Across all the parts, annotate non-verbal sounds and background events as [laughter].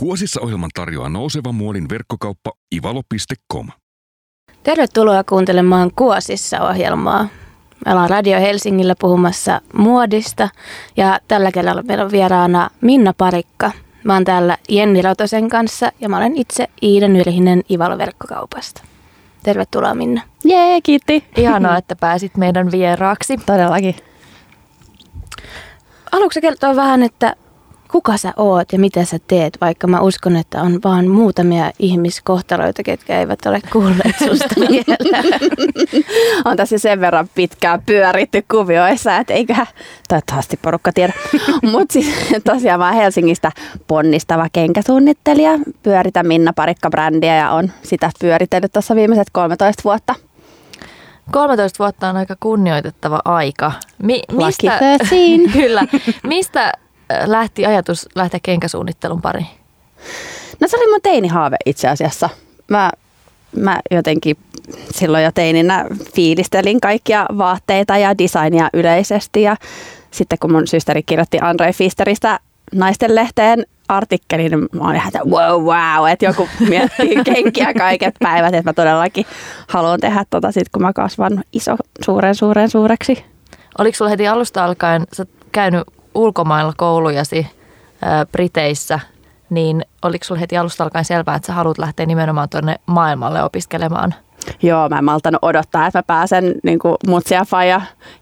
Kuosissa ohjelman tarjoaa nouseva muodin verkkokauppa ivalo.com. Tervetuloa kuuntelemaan Kuosissa ohjelmaa. Me ollaan Radio Helsingillä puhumassa muodista ja tällä kerralla meillä on vieraana Minna Parikka. Mä oon täällä Jenni Rautosen kanssa ja mä olen itse Iida Nyrhinen Ivalo verkkokaupasta. Tervetuloa Minna. Jee, kiitti. Ihanaa, [laughs] että pääsit meidän vieraaksi. Todellakin. Haluatko kertoa vähän, että kuka sä oot ja mitä sä teet, vaikka mä uskon, että on vaan muutamia ihmiskohtaloita, ketkä eivät ole kuulleet susta [laughs] vielä. on tässä sen verran pitkään pyöritty kuvioissa, että eiköhän toivottavasti porukka tiedä. [laughs] Mutta siis tosiaan mä Helsingistä ponnistava kenkäsuunnittelija, pyöritän Minna Parikka-brändiä ja on sitä pyöritellyt tuossa viimeiset 13 vuotta. 13 vuotta on aika kunnioitettava aika. Mi- mistä, [laughs] kyllä. Mistä lähti ajatus lähteä kenkäsuunnittelun pariin? No se oli mun teinihaave itse asiassa. Mä, mä jotenkin silloin jo teininä fiilistelin kaikkia vaatteita ja designia yleisesti ja sitten kun mun systeri kirjoitti Andre Fisteristä naisten lehteen artikkelin, niin mä olin ihan, että wow, wow, että joku miettii [laughs] kenkiä kaiket päivät, että mä todellakin haluan tehdä tota sit, kun mä kasvan iso, suuren, suuren suureksi. Oliko sulla heti alusta alkaen, sä käynyt ulkomailla koulujasi ää, Briteissä, niin oliko sinulla heti alusta alkaen selvää, että sä haluat lähteä nimenomaan tuonne maailmalle opiskelemaan? Joo, mä en maltanut odottaa, että mä pääsen niin mutsia faja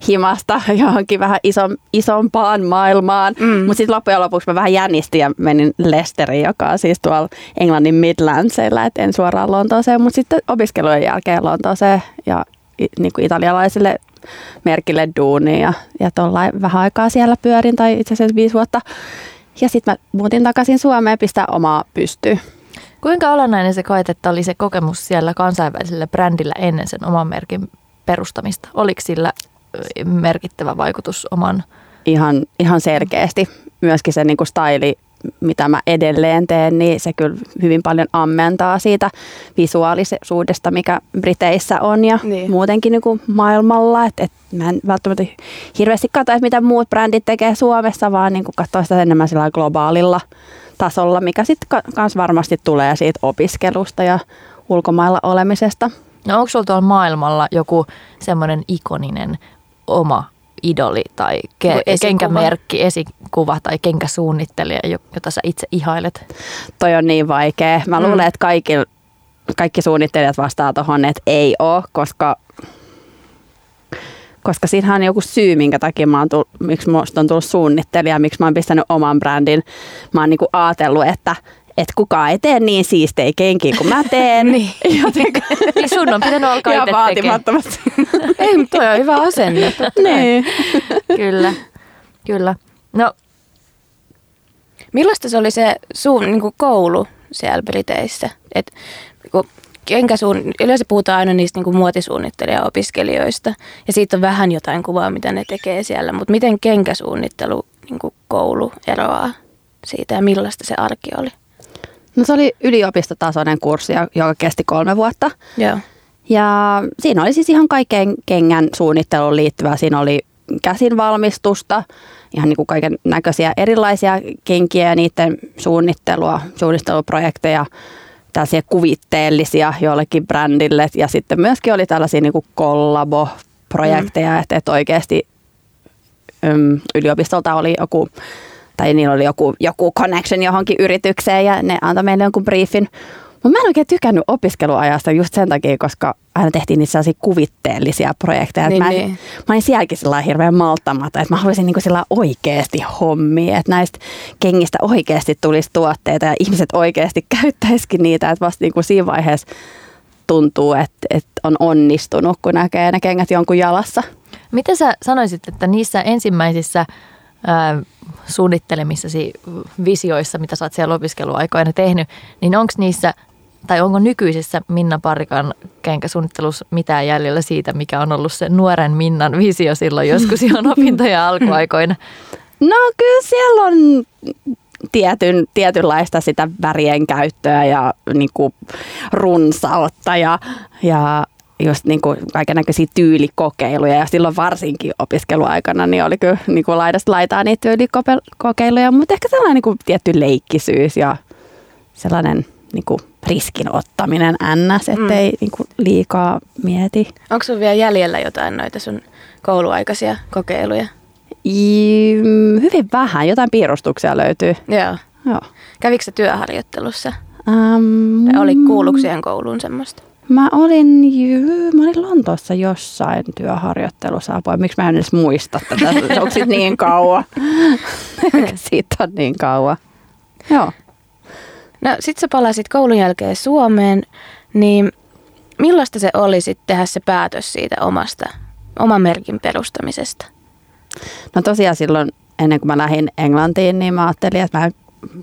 himasta [laughs] johonkin vähän isom, isompaan maailmaan. Mm. Mutta sitten loppujen lopuksi mä vähän jännistin ja menin Lesteriin, joka on siis tuolla Englannin Midlandsilla, että en suoraan Lontooseen, mutta sitten opiskelujen jälkeen Lontooseen ja niin kuin italialaisille merkille duuniin ja, ja vähän aikaa siellä pyörin tai itse asiassa viisi vuotta. Ja sitten mä muutin takaisin Suomeen pistää omaa pystyyn. Kuinka olennainen se koet, että oli se kokemus siellä kansainvälisellä brändillä ennen sen oman merkin perustamista? Oliko sillä merkittävä vaikutus oman? Ihan, ihan selkeästi. Myöskin se niin kuin style mitä mä edelleen teen, niin se kyllä hyvin paljon ammentaa siitä visuaalisuudesta, mikä Briteissä on ja niin. muutenkin niin kuin maailmalla. Et, et mä en välttämättä hirveästi katso, mitä muut brändit tekee Suomessa, vaan niin katsoa sitä enemmän sillä globaalilla tasolla, mikä sitten myös varmasti tulee siitä opiskelusta ja ulkomailla olemisesta. No onko sulla tuolla maailmalla joku semmoinen ikoninen oma idoli tai ke- esikuva. kenkämerkki, esikuva tai kenkäsuunnittelija, jota sä itse ihailet? Toi on niin vaikea. Mä mm. luulen, että kaikki, kaikki suunnittelijat vastaa tuohon, että ei ole, koska koska siinähän on joku syy, minkä takia mä oon tullut, miksi musta on tullut suunnittelija, miksi mä oon pistänyt oman brändin. Mä oon niinku ajatellut, että että kukaan ei tee niin siistejä kenkiä kuin mä [laughs] teen. niin. Joten... [laughs] niin sun on pitänyt alkaa itse vaatimattomasti. ei, mutta toi on hyvä asenne. niin. kyllä, kyllä. No. Millaista se oli se sun niin kuin koulu siellä Briteissä? Et, kun kenkäsuun, yleensä puhutaan aina niistä niin muotisuunnittelijaopiskelijoista ja siitä on vähän jotain kuvaa, mitä ne tekee siellä, mutta miten kenkäsuunnittelu niin kuin koulu eroaa siitä ja millaista se arki oli? No se oli yliopistotasoinen kurssi, joka kesti kolme vuotta. Joo. Ja siinä oli siis ihan kaikkeen kengän suunnitteluun liittyvää. Siinä oli käsin valmistusta, ihan niin kuin kaiken näköisiä erilaisia kenkiä ja niiden suunnittelua, suunnitteluprojekteja, tällaisia kuvitteellisia jollekin brändille. Ja sitten myöskin oli tällaisia niin kuin kollabo-projekteja, mm. että, että oikeasti ym, yliopistolta oli joku tai niillä oli joku, joku connection johonkin yritykseen ja ne antoi meille jonkun briefin. Mutta mä en oikein tykännyt opiskeluajasta just sen takia, koska aina tehtiin niissä sellaisia kuvitteellisia projekteja. Niin, mä, en, niin. mä olin sielläkin sillä hirveän malttamatta, että mä haluaisin niinku sillä oikeasti hommia, että näistä kengistä oikeasti tulisi tuotteita ja ihmiset oikeasti [laughs] käyttäisikin niitä, että vasta niinku siinä vaiheessa tuntuu, että, että on onnistunut, kun näkee ne kengät jonkun jalassa. Miten sä sanoisit, että niissä ensimmäisissä ää, suunnittelemissasi visioissa, mitä sä oot siellä opiskeluaikoina tehnyt, niin onko niissä tai onko nykyisessä Minna Parikan kenkäsuunnittelussa mitään jäljellä siitä, mikä on ollut se nuoren Minnan visio silloin joskus ihan [laughs] opintoja alkuaikoina? No kyllä siellä on tietyn, tietynlaista sitä värien käyttöä ja niin kuin runsautta ja, ja just niin kuin kaikenlaisia tyylikokeiluja ja silloin varsinkin opiskeluaikana niin oli kyllä niin kuin laidasta laitaa niitä tyylikokeiluja, mutta ehkä sellainen niin kuin tietty leikkisyys ja sellainen niin kuin riskin ottaminen ns, ettei mm. niin kuin liikaa mieti. Onko sun vielä jäljellä jotain noita sun kouluaikaisia kokeiluja? I, hyvin vähän, jotain piirustuksia löytyy. Joo. Joo. Kävikö sä työharjoittelussa? Um, Tai oli kuuluksien kouluun semmoista? Mä olin, jyy, mä olin Lontoossa jossain työharjoittelussa apua. Miksi mä en edes muista tätä? Onko siitä niin kauan? [laughs] [laughs] siitä on niin kauan. Joo. No sit sä palasit koulun jälkeen Suomeen, niin millaista se oli sitten tehdä se päätös siitä omasta, oman merkin perustamisesta? No tosiaan silloin ennen kuin mä lähdin Englantiin, niin mä ajattelin, että mä en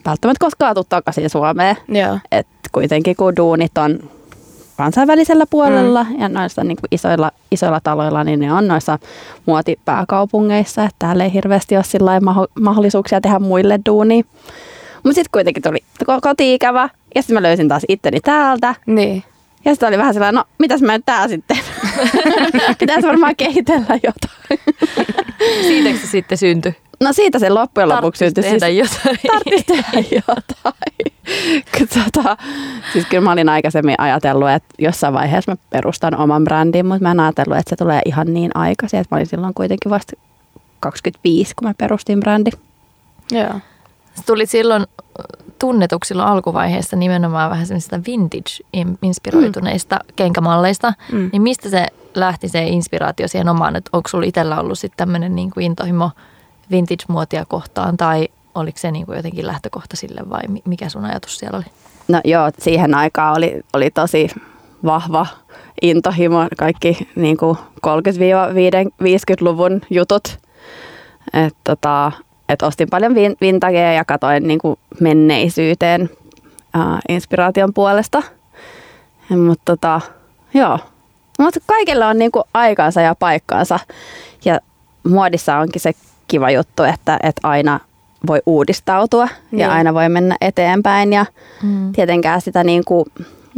välttämättä koskaan tule takaisin Suomeen. Joo. Et kuitenkin kun duunit on kansainvälisellä puolella mm. ja noissa niin kuin isoilla, isoilla taloilla, niin ne on noissa muotipääkaupungeissa, että täällä ei hirveästi ole mahdollisuuksia tehdä muille duunia. Mutta sitten kuitenkin tuli koti-ikävä ja sitten mä löysin taas itteni täältä. Niin. Ja sitten oli vähän sellainen, no mitäs mä nyt tää sitten? [laughs] Pitäisi varmaan kehitellä jotain. Siitäkö se sitten syntyi? No siitä se loppujen lopuksi syntyi. tehdä siis, jotain. Tarvitsisi tehdä jotain. [laughs] tota, siis kyllä mä olin aikaisemmin ajatellut, että jossain vaiheessa mä perustan oman brändin, mutta mä en ajatellut, että se tulee ihan niin aikaisin. Että mä olin silloin kuitenkin vasta 25, kun mä perustin brändi. Joo. Sä tulit silloin tunnetuksi silloin alkuvaiheessa nimenomaan vähän semmoisista vintage-inspiroituneista mm. kenkämalleista. Mm. Niin mistä se lähti se inspiraatio siihen omaan, että onko sulla itsellä ollut sitten tämmöinen niin kuin intohimo vintage-muotia kohtaan tai oliko se niin kuin jotenkin lähtökohta sille vai mi- mikä sun ajatus siellä oli? No joo, siihen aikaan oli, oli tosi vahva intohimo, kaikki niin kuin 30-50-luvun jutut. Et tota, et ostin paljon vin- vintagea ja katoin niin kuin menneisyyteen ää, inspiraation puolesta. Mutta tota, joo. Mutta kaikilla on niin kuin aikansa ja paikkaansa. Ja muodissa onkin se kiva juttu, että, että aina voi uudistautua Niin. ja aina voi mennä eteenpäin. Ja Mm. tietenkään sitä niin kuin,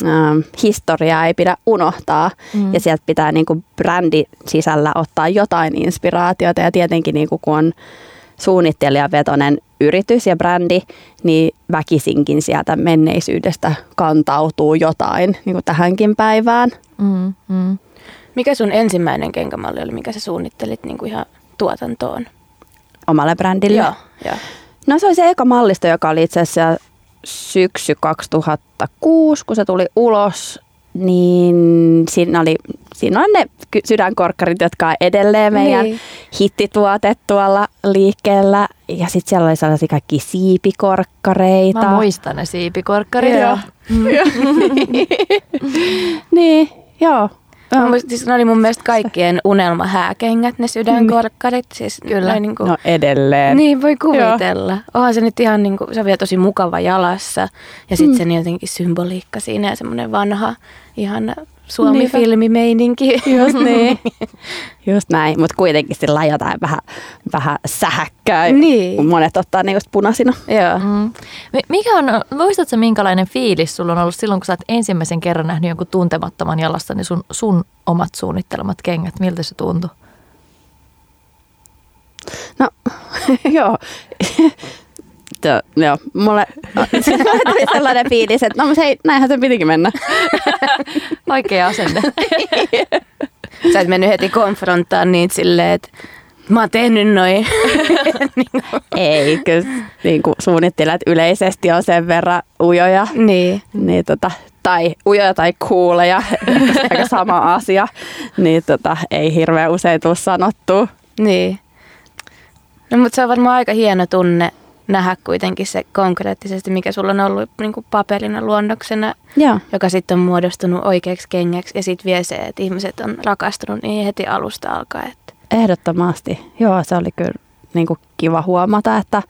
ähm, historiaa ei pidä unohtaa Mm. ja sieltä pitää niin kuin brändi sisällä ottaa jotain inspiraatiota ja tietenkin niin kuin kun on suunnittelijavetoinen yritys ja brändi, niin väkisinkin sieltä menneisyydestä kantautuu jotain niin kuin tähänkin päivään. Mm, mm. Mikä sun ensimmäinen kenkämalli oli, mikä sä suunnittelit niin kuin ihan tuotantoon? omalle brändille. Joo, joo. No se oli se eka mallisto, joka oli itse asiassa syksy 2006, kun se tuli ulos, niin siinä oli, siinä on ne sydänkorkkarit, jotka on edelleen meidän Niin. hittituote tuolla liikkeellä. Ja sitten siellä oli sellaisia kaikki siipikorkkareita. Mä muistan ne siipikorkkarit. Joo. [laughs] niin, joo. Mä muistin, siis ne oli mun mielestä kaikkien unelmahääkengät, ne sydänkorkkarit. Siis Kyllä. Niin, kuin, No edelleen. niin voi kuvitella. Onhan se nyt ihan niin kuin, se on vielä tosi mukava jalassa. Ja sitten mm. sen jotenkin symboliikka siinä ja semmoinen vanha, ihan Suomi-filmimeininki. Just [laughs] niin. Just näin, mutta kuitenkin sillä jotain vähän, vähän sähäkkää, Niin. monet ottaa ne just punaisina. Joo. Mm. Mi- Mikä on, muistatko minkälainen fiilis sulla on ollut silloin, kun sä oot ensimmäisen kerran nähnyt jonkun tuntemattoman jalassa, niin sun, sun omat suunnittelemat kengät, miltä se tuntui? No, [laughs] joo. Joo, joo, mulle [laughs] tuli sellainen fiilis, että no mutta hei, näinhän se pitikin mennä. [laughs] Oikea asenne. Sä et mennyt heti konfronttaa niitä silleen, että mä oon tehnyt noin. [laughs] niin, Ei, kyllä niin kuin suunnittelijat yleisesti on sen verran ujoja. niin. Niin tota, tai ujoja tai kuuleja, aika sama asia, niin tota, ei hirveän usein tule sanottua. Niin. No, mutta se on varmaan aika hieno tunne nähdä kuitenkin se konkreettisesti, mikä sulla on ollut niin kuin paperina luonnoksena, Joo. joka sitten on muodostunut oikeaksi kengäksi. Ja sitten vie se, että ihmiset on rakastunut niin heti alusta alkaen. Että Ehdottomasti. Joo, se oli kyllä niin kuin kiva huomata, että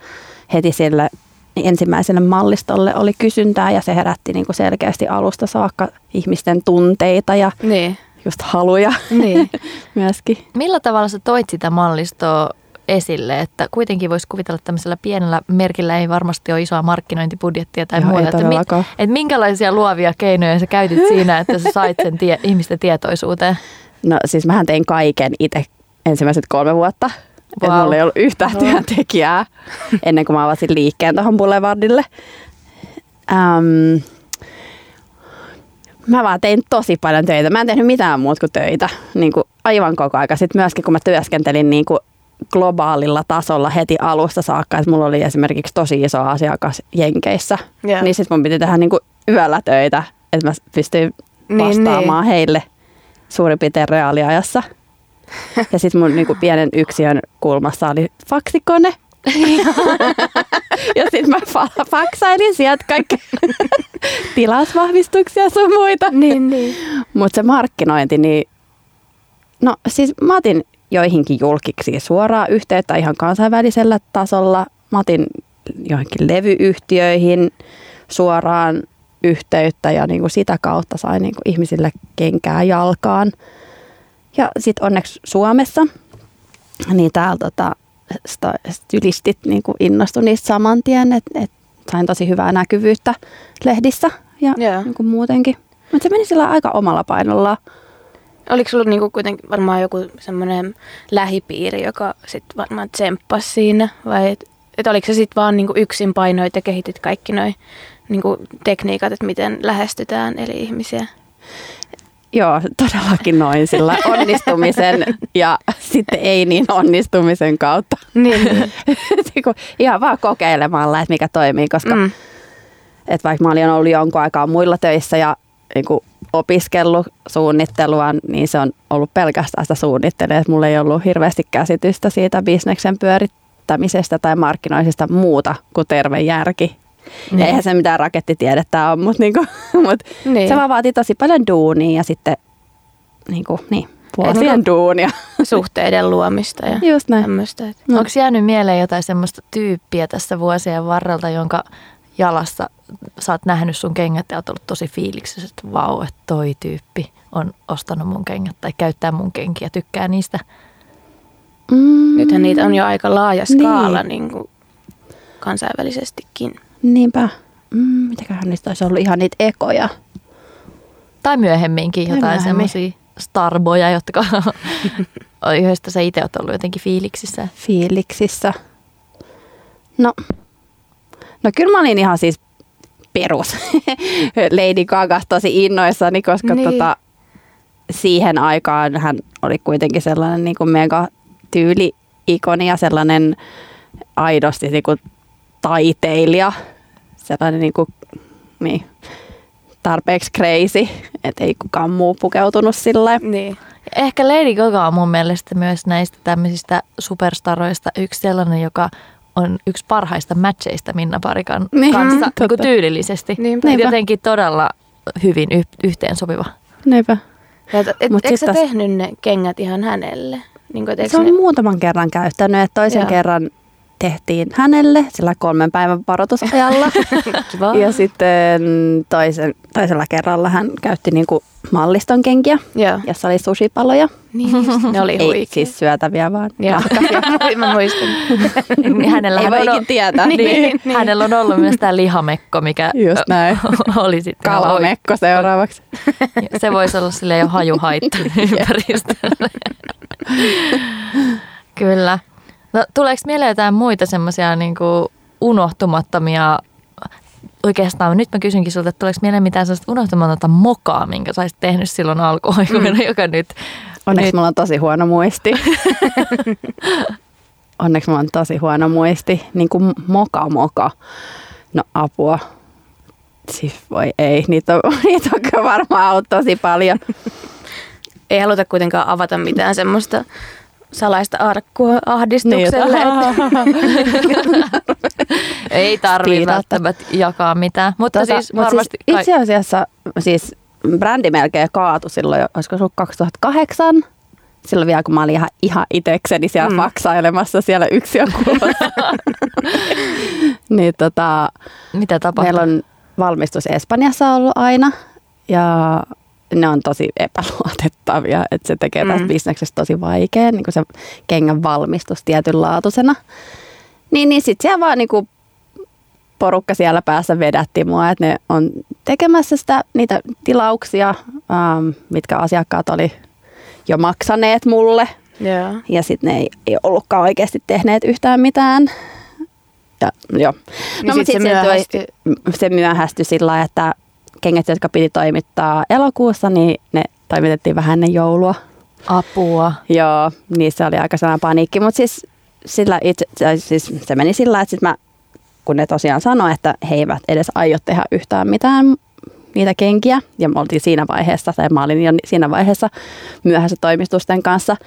heti sille ensimmäiselle mallistolle oli kysyntää ja se herätti niin kuin selkeästi alusta saakka ihmisten tunteita ja niin. just haluja niin. [laughs] myöskin. Millä tavalla sä toit sitä mallistoa esille, että kuitenkin voisi kuvitella että tämmöisellä pienellä merkillä ei varmasti ole isoa markkinointibudjettia tai Joo, muuta. Että, todellakaan. että minkälaisia luovia keinoja sä käytit siinä, että sä sait sen tie, [laughs] ihmisten tietoisuuteen? No siis mähän tein kaiken itse ensimmäiset kolme vuotta. Wow. Wow. Et mulla ei ollut yhtään työntekijää [laughs] ennen kuin mä avasin liikkeen tuohon Boulevardille. äm, mä vaan tein tosi paljon töitä. Mä en tehnyt mitään muuta kuin töitä niin kuin aivan koko aika. Sitten myöskin kun mä työskentelin niin kuin globaalilla tasolla heti alusta saakka, että mulla oli esimerkiksi tosi iso asiakas Jenkeissä, Joo. niin sitten mun piti tehdä niin kuin yöllä töitä, että mä pystyin Niin, vastaamaan heille suurin piirtein reaaliajassa. Ja sitten mun niinku pienen yksiön kulmassa oli faksikone. [laughs] ja sitten mä fa- faksailin sieltä kaikki [laughs] tilausvahvistuksia sun muita. Niin, niin. Mutta se markkinointi, niin no siis mä otin joihinkin julkiksi suoraa yhteyttä ihan kansainvälisellä tasolla. Mä otin joihinkin levyyhtiöihin suoraan yhteyttä ja niin kuin sitä kautta sain niin kuin ihmisille kenkää jalkaan. Ja sitten onneksi Suomessa, niin täällä tota, stylistit niin kuin innostui niistä saman tien, että et sain tosi hyvää näkyvyyttä lehdissä ja Joo. niin kuin muutenkin. Mutta se meni sillä aika omalla painolla. Oliko sulla niinku kuitenkin varmaan joku semmoinen lähipiiri, joka sitten varmaan tsemppasi siinä? Vai et, et oliko se sitten vaan niinku yksin painoit ja kehitit kaikki noi niinku tekniikat, että miten lähestytään eri ihmisiä? Joo, todellakin noin sillä [laughs] onnistumisen ja sitten ei niin onnistumisen kautta. Niin, niin. [laughs] Niinku Ihan vaan kokeilemalla, että mikä toimii, koska. Mm. et vaikka mä olin ollut jonkun aikaa muilla töissä ja niin kuin opiskellut suunnittelua, niin se on ollut pelkästään sitä suunnittelua. että mulla ei ollut hirveästi käsitystä siitä bisneksen pyörittämisestä tai markkinoisesta muuta kuin terve järki. Ja Niin. eihän se mitään rakettitiedettä ole, mutta niinku, [laughs] mut Niin. se vaan vaatii tosi paljon duunia ja sitten niinku, niin, vuosien niinku- duunia. Suhteiden luomista ja Just näin. tämmöistä. No. Onko jäänyt mieleen jotain semmoista tyyppiä tässä vuosien varrelta, jonka jalassa sä oot nähnyt sun kengät ja oot ollut tosi fiiliksissä, että vau, että toi tyyppi on ostanut mun kengät tai käyttää mun kenkiä, tykkää niistä. Mm, Nythän niitä on jo aika laaja Niin. skaala niin. kuin kansainvälisestikin. Niinpä. Mm, mitäköhän niistä olisi ollut ihan niitä ekoja. Tai myöhemminkin Tai jotain myöhemmin. semmoisia starboja, jotka [laughs] joista sä itse oot ollut jotenkin fiiliksissä. fiiliksissä. No, no kyllä mä olin ihan siis perus [laughs] Lady Gaga tosi innoissani, koska Niin. tota, siihen aikaan hän oli kuitenkin sellainen niin kuin mega tyyli-ikoni ja sellainen aidosti niin kuin taiteilija, sellainen niin kuin, niin, tarpeeksi crazy, että ei kukaan muu pukeutunut sillä Niin. Ehkä Lady Gaga on mun mielestä myös näistä tämmöisistä superstaroista yksi sellainen, joka on yksi parhaista matcheista Minna Parikan Niin, kanssa totta. niin kuin tyylillisesti. Niinpä. Jotenkin todella hyvin y- yhteen sopiva. Ja et, et, Mut eikö sit sä taas- tehnyt ne kengät ihan hänelle? Niin kuin, Se on ne, muutaman kerran käyttänyt, että toisen Joo. kerran tehtiin hänelle sillä kolmen päivän varoitusajalla. [laughs] kiva. ja sitten toisen, toisella kerralla hän käytti niinku malliston kenkiä, Joo. jossa oli sushipaloja. Niin just, ne [laughs] oli Ei huikeita. siis syötäviä, vaan Joo, [laughs] mä muistan. Niin hänellä Ei voi ikin tietää. niin, Niin. niin. Hänellä on ollut myös tämä lihamekko, mikä Just näin. oli sitten. Kalamekko seuraavaksi. Se voisi olla sille jo hajuhaitta ympäristölle. Kyllä. No, tuleeko mieleen jotain muita semmoisia niin unohtumattomia, oikeastaan nyt mä kysynkin sulta, että tuleeko mieleen mitään sellaista unohtumatonta mokaa, minkä sä olisit tehnyt silloin alkuaikoina, mm. joka nyt, Onneksi nyt mulla on tosi huono muisti. [laughs] Onneksi mulla on tosi huono muisti. Niin kuin moka moka. No apua. Siis voi ei, niitä on, [laughs] niitä on kyllä varmaan ollut tosi paljon. Ei haluta kuitenkaan avata mitään semmoista salaista arkkua ahdistukselle. Niin, [laughs] ei tarvitse välttämättä jakaa mitään. Mutta Tota, siis mut varmasti... siis itse asiassa siis brändi melkein kaatui silloin, olisiko se ollut 2008? Silloin vielä, kun mä olin ihan, ihan itekseni siellä mm. Faksailemassa siellä yksiökulussa. [laughs] niin tota, mitä tapahtuu? meillä on valmistus Espanjassa ollut aina ja ne on tosi epäluotettavia, että se tekee tästä Mm. bisneksestä tosi vaikea, niin kuin se kengän valmistus tietynlaatuisena. Niin, niin sitten siellä vaan niin kuin porukka siellä päässä vedätti mua, että ne on tekemässä sitä, niitä tilauksia, ähm, mitkä asiakkaat oli jo maksaneet mulle. Joo. Ja sitten ne ei, ei ollutkaan oikeasti tehneet yhtään mitään. Ja, joo. No, mut sit se sit myöhästyi. tuli- se myöhästyi sillä lailla, että kengät, jotka piti toimittaa elokuussa, niin ne toimitettiin vähän ennen joulua. Apua. Joo, niissä oli aika sellainen paniikki, mutta siis, sillä itse, siis se meni sillä että sit mä, kun ne tosiaan sanoi, että he eivät edes aio tehdä yhtään mitään niitä kenkiä, ja me oltiin siinä vaiheessa, tai mä olin jo siinä vaiheessa myöhässä toimistusten kanssa,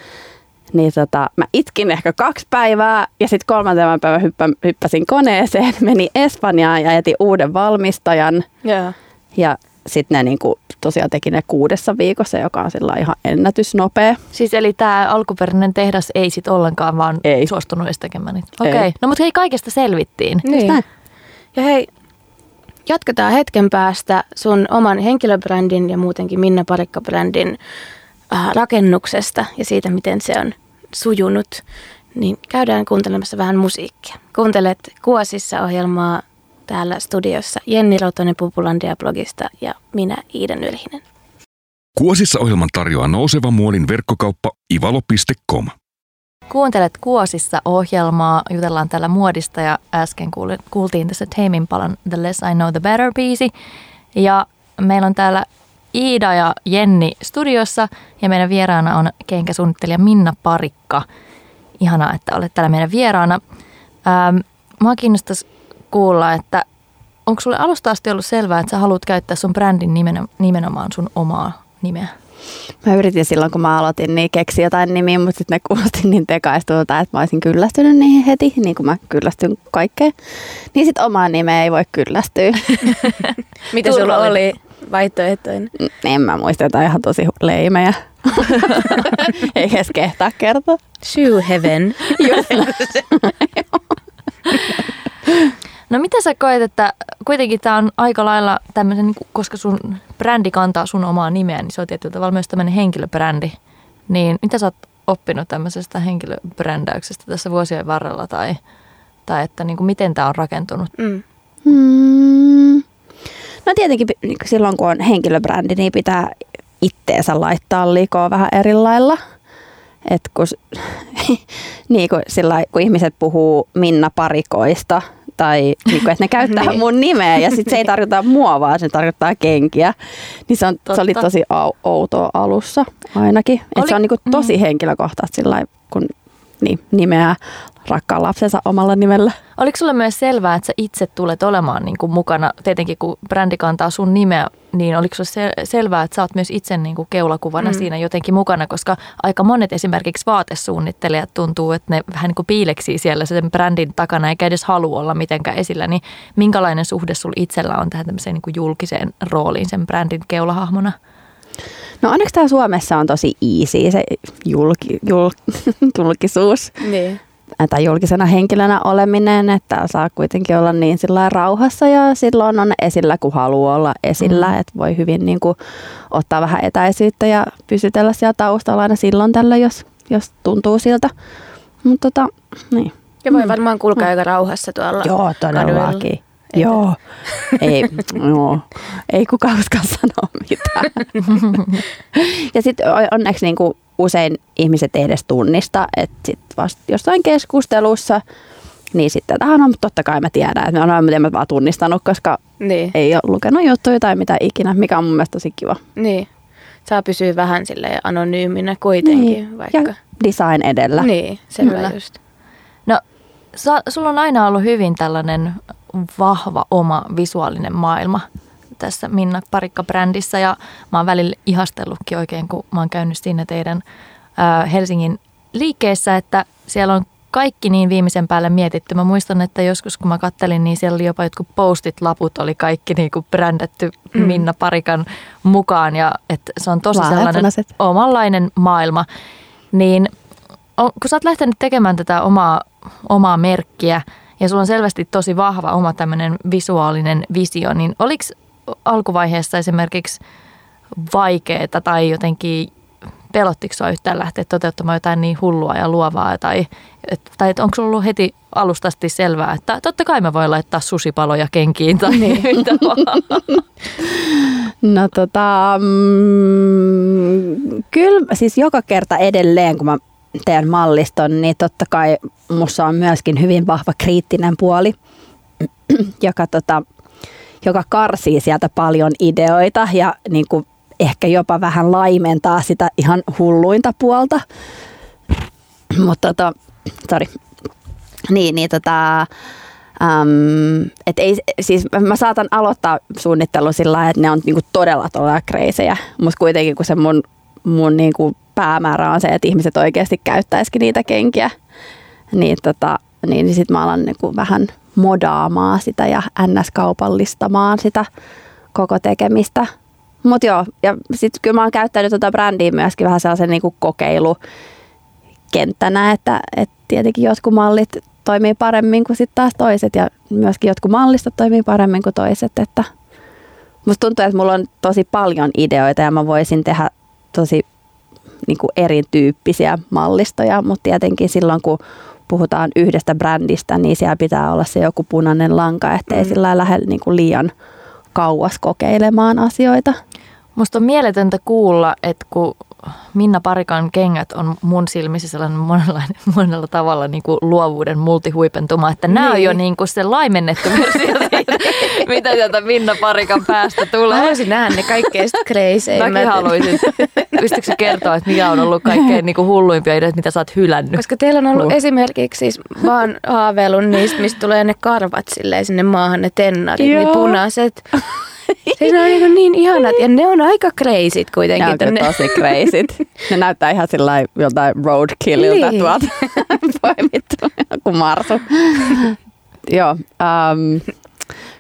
niin tota, mä itkin ehkä kaksi päivää, ja sitten kolmantena päivän hyppä, hyppäsin koneeseen, meni Espanjaan ja etin uuden valmistajan, Joo. Ja sitten ne niinku, tosiaan teki ne kuudessa viikossa, joka on sillä ihan ennätysnopea. Siis eli tämä alkuperäinen tehdas ei sit ollenkaan vaan Ei. suostunut edes tekemään niitä. Ei. Okei, okay. no mutta hei kaikesta selvittiin. Niin. Ja hei, jatketaan hetken päästä sun oman henkilöbrändin ja muutenkin Minna Parikka-brändin äh, rakennuksesta ja siitä, miten se on sujunut. Niin käydään kuuntelemassa vähän musiikkia. Kuuntelet Kuosissa ohjelmaa täällä studiossa Jenni Rotonen Pupulandia-blogista ja minä Iida Ylhinen. Kuosissa ohjelman tarjoaa nouseva muolin verkkokauppa ivalo.com. Kuuntelet Kuosissa ohjelmaa, jutellaan täällä muodista ja äsken kuultiin tässä Tame Impalan The Less I Know The Better biisi. Ja meillä on täällä Iida ja Jenni studiossa ja meidän vieraana on kenkäsuunnittelija Minna Parikka. Ihanaa, että olet täällä meidän vieraana. Ähm, mua kiinnostaisi kuulla, että onko sulle alusta asti ollut selvää, että sä haluat käyttää sun brändin nimeno- nimenomaan sun omaa nimeä? Mä yritin silloin, kun mä aloitin, niin keksi jotain nimiä, mutta sitten ne kuulosti niin tekaistulta, että mä olisin kyllästynyt niihin heti, niin kuin mä kyllästyn kaikkeen. Niin sitten omaan nimeen ei voi kyllästyä. [laughs] Mitä sulla oli vaihtoehtoinen? en mä muista jotain ihan tosi leimejä. [laughs] Eikä edes kehtaa kertoa. Shoe Heaven. [laughs] No mitä sä koet, että kuitenkin tämä on aika lailla tämmöisen, niin koska sun brändi kantaa sun omaa nimeä, niin se on tietyllä tavalla myös tämmöinen henkilöbrändi. Niin mitä sä oot oppinut tämmöisestä henkilöbrändäyksestä tässä vuosien varrella tai, tai että niin kuin miten tämä on rakentunut? Mm. Hmm. No tietenkin pi- niin silloin, kun on henkilöbrändi, niin pitää itteensä laittaa likoa vähän eri lailla. Et kun, [laughs] niin kun, sillä, kun ihmiset puhuu Minna Parikoista, tai niin kun, että ne käyttää [laughs] Niin. mun nimeä ja sitten se ei tarkoita mua, vaan se tarkoittaa kenkiä. Niin se, on, se oli tosi au- outoa alussa ainakin. Et Oli- se on niin mm. tosi henkilökohtaista sillä kun niin, nimeää rakkaan lapsensa omalla nimellä. Oliko sulle myös selvää, että sä itse tulet olemaan niin kuin mukana, tietenkin kun brändi kantaa sun nimeä, niin oliko sulle se- selvää, että sä oot myös itse niin kuin keulakuvana mm. Siinä jotenkin mukana, koska aika monet esimerkiksi vaatesuunnittelijat tuntuu, että ne vähän niin kuin piileksii siellä sen brändin takana eikä edes halua olla mitenkään esillä, niin minkälainen suhde sulla itsellä on tähän tämmöiseen niin kuin julkiseen rooliin sen brändin keulahahmona? No onneksi täällä Suomessa on tosi easy se julki, jul, [laughs] julkisuus Niin. Tai julkisena henkilönä oleminen, että saa kuitenkin olla niin sillä rauhassa ja silloin on esillä, kun haluaa olla esillä, Mm. mm. että voi hyvin niin kuin ottaa vähän etäisyyttä ja pysytellä siellä taustalla aina silloin tällä, jos, jos tuntuu siltä. Mutta tota, niin. Ja voi varmaan kulkea aika rauhassa tuolla Joo, todellakin. kaduilla. Joo. ei, joo. ei kukaan uskalla sanoa mitään. ja sitten onneksi niinku usein ihmiset ei edes tunnista, että sit vasta jossain keskustelussa, niin sitten tähän on totta kai mä tiedän, että mä olen mä vaan tunnistanut, koska Niin. ei ole lukenut juttuja tai mitä ikinä, mikä on mun mielestä tosi kiva. Niin. Saa pysyä vähän sille anonyyminä kuitenkin, Niin. vaikka. Ja design edellä. Niin, sepä Kyllä. just. No, sa, sulla on aina ollut hyvin tällainen vahva oma visuaalinen maailma tässä Minna Parikka-brändissä ja mä oon välillä ihastellutkin oikein, kun mä oon käynyt siinä teidän ää, Helsingin liikkeessä, että siellä on kaikki niin viimeisen päälle mietitty. Mä muistan, että joskus kun mä kattelin, niin siellä oli jopa jotkut postit-laput, oli kaikki niin kuin brändätty Mm. Minna Parikan mukaan ja että se on tosi sellainen Vaaleanpunaiset. omanlainen maailma. Niin on, kun sä oot lähtenyt tekemään tätä omaa, omaa merkkiä ja sulla on selvästi tosi vahva oma tämmöinen visuaalinen visio, niin oliko alkuvaiheessa esimerkiksi vaikeaa tai jotenkin pelottiko sua yhtään lähteä toteuttamaan jotain niin hullua ja luovaa tai, et, tai et onko sulla ollut heti alusta asti selvää, että totta kai mä voin laittaa susipaloja kenkiin tai niin. [laughs] mitä vaan. No tota, mm, kyllä siis joka kerta edelleen, kun mä teen malliston, niin totta kai musta on myöskin hyvin vahva kriittinen puoli, [clears throat] joka, tota, joka karsii sieltä paljon ideoita ja niin kuin ehkä jopa vähän laimentaa sitä ihan hulluinta puolta. [clears throat] Mutta tota, sorry. Niin, niin tota, Um, et ei, siis mä saatan aloittaa suunnittelun sillä että ne on niinku todella todella kreisejä, mutta kuitenkin kun se mun, mun niinku päämäärä on se, että ihmiset oikeasti käyttäisikin niitä kenkiä, niin, tota, niin, niin sitten mä alan niinku vähän modaamaan sitä ja ns-kaupallistamaan sitä koko tekemistä. Mutta joo, ja sitten kyllä mä oon käyttänyt tota brändiä myöskin vähän sellaisen niinku kokeilukenttänä, että, että tietenkin jotkut mallit toimii paremmin kuin sitten taas toiset ja myöskin jotkut mallistot toimii paremmin kuin toiset. Että musta tuntuu, että mulla on tosi paljon ideoita ja mä voisin tehdä tosi niin kuin erityyppisiä mallistoja, mutta tietenkin silloin kun puhutaan yhdestä brändistä, niin siellä pitää olla se joku punainen lanka, ettei mm. sillä lähde niin kuin liian kauas kokeilemaan asioita. Musta on mieletöntä kuulla, että kun Minna Parikan kengät on mun silmissä sellainen monella, [laughs] monella tavalla niin kuin luovuuden multihuipentuma, että nämä niin. on jo niin kuin se laimennettu versio siitä, [laughs] mitä sieltä Minna Parikan päästä tulee. Mä haluaisin nähdä ne kaikkein kreiseimmät. Mäkin haluaisin. Pystytkö kertoa, että mikä on ollut kaikkein niin kuin hulluimpia ideoita, mitä sä oot hylännyt? Koska teillä on ollut uh. esimerkiksi siis vaan haaveilun niistä, mistä tulee ne karvat silleen sinne maahan, ne tennarit, niin punaiset. [laughs] [laughs] Siis ne on niin, niin ihanat ja ne on aika kreisit kuitenkin. Ne on tosi kreisit. Ne näyttää ihan sillä joltain roadkillilta niin. tuolta [laughs] poimittu kuin marsu. Joo, um,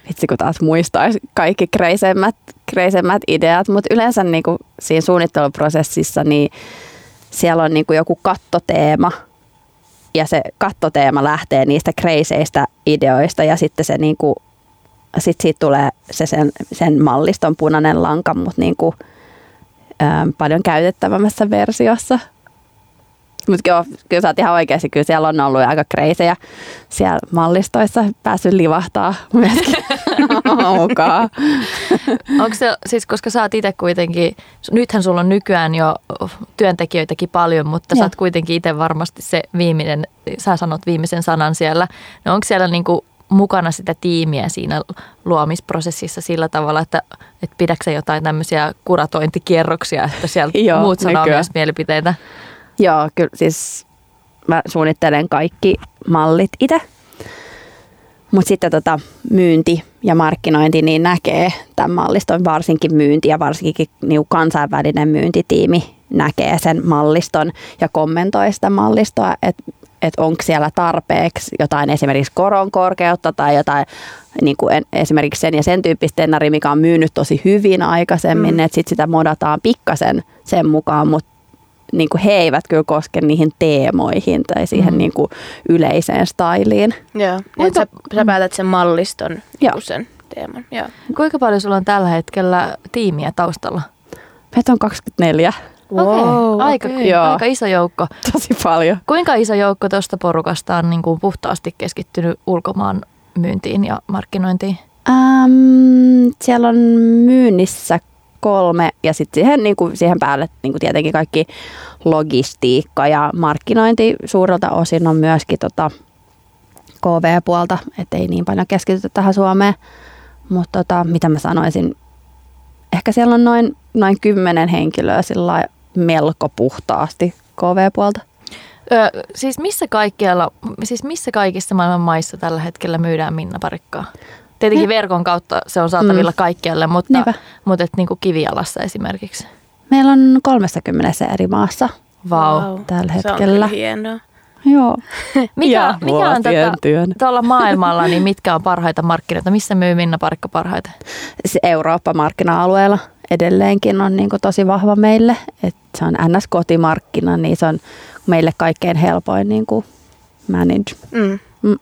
vitsi kun taas muistaisi kaikki kreisemmät, kreisemmät ideat, mutta yleensä niinku siinä suunnitteluprosessissa niin siellä on niinku joku kattoteema ja se kattoteema lähtee niistä kreiseistä ideoista ja sitten se niinku sitten siitä tulee se sen, sen malliston punainen lanka, mutta niin kuin, ää, paljon käytettävämmässä versiossa. Mutta kyllä, kyllä sä oot ihan oikeasti, kyllä siellä on ollut aika kreisejä siellä mallistoissa, päässyt livahtaa myöskin [laughs] mukaan. Onko se, siis koska sä oot itse kuitenkin, nythän sulla on nykyään jo työntekijöitäkin paljon, mutta ja. sä oot kuitenkin itse varmasti se viimeinen, sä sanot viimeisen sanan siellä. No onko siellä niinku mukana sitä tiimiä siinä luomisprosessissa sillä tavalla, että, että pidätkö jotain tämmöisiä kuratointikierroksia, että sieltä [laughs] Joo, muut sanoo myös mielipiteitä? Joo, kyllä siis mä suunnittelen kaikki mallit itse. Mutta sitten tota, myynti ja markkinointi niin näkee tämän malliston, varsinkin myynti ja varsinkin niin kansainvälinen myyntitiimi näkee sen malliston ja kommentoi sitä mallistoa, että että onko siellä tarpeeksi jotain esimerkiksi koron korkeutta tai jotain niin kuin esimerkiksi sen ja sen tyyppistä tennari, mikä on myynyt tosi hyvin aikaisemmin, mm. että sitten sitä modataan pikkasen sen mukaan, mutta niin kuin he eivät kyllä koske niihin teemoihin tai siihen mm. niin kuin yleiseen styliin. Joo, niin sä, sä päätät sen malliston Joo. sen teeman. Joo. Kuinka paljon sulla on tällä hetkellä tiimiä taustalla? Meitä on 24. Wow, okay. aika, okay. aika iso joukko. Tosi paljon. Kuinka iso joukko tuosta porukasta on niin kuin puhtaasti keskittynyt ulkomaan myyntiin ja markkinointiin? Ähm, siellä on myynnissä kolme ja sitten siihen, niin kuin, siihen päälle niin kuin tietenkin kaikki logistiikka ja markkinointi suurelta osin on myöskin tota KV-puolta, ettei niin paljon keskitytä tähän Suomeen. Mutta tota, mitä mä sanoisin, ehkä siellä on noin, noin kymmenen henkilöä sillä melko puhtaasti KV-puolta. Ö, siis missä kaikkialla, siis missä kaikissa maailman maissa tällä hetkellä myydään Minna Parikkaa? Tietenkin ne. verkon kautta se on saatavilla mm. kaikkialle, mutta, mutta et niin kuin kivialassa esimerkiksi. Meillä on 30 eri maassa wow. wow. tällä hetkellä. Se on hienoa. Joo. [laughs] mikä, mikä on tätä, tuolla maailmalla, niin mitkä on parhaita markkinoita? Missä myy Minna Parikka parhaiten? Se Eurooppa-markkina-alueella edelleenkin on niin tosi vahva meille. Et se on NS-kotimarkkina, niin se on meille kaikkein helpoin niin kuin manage. Mm. Mm.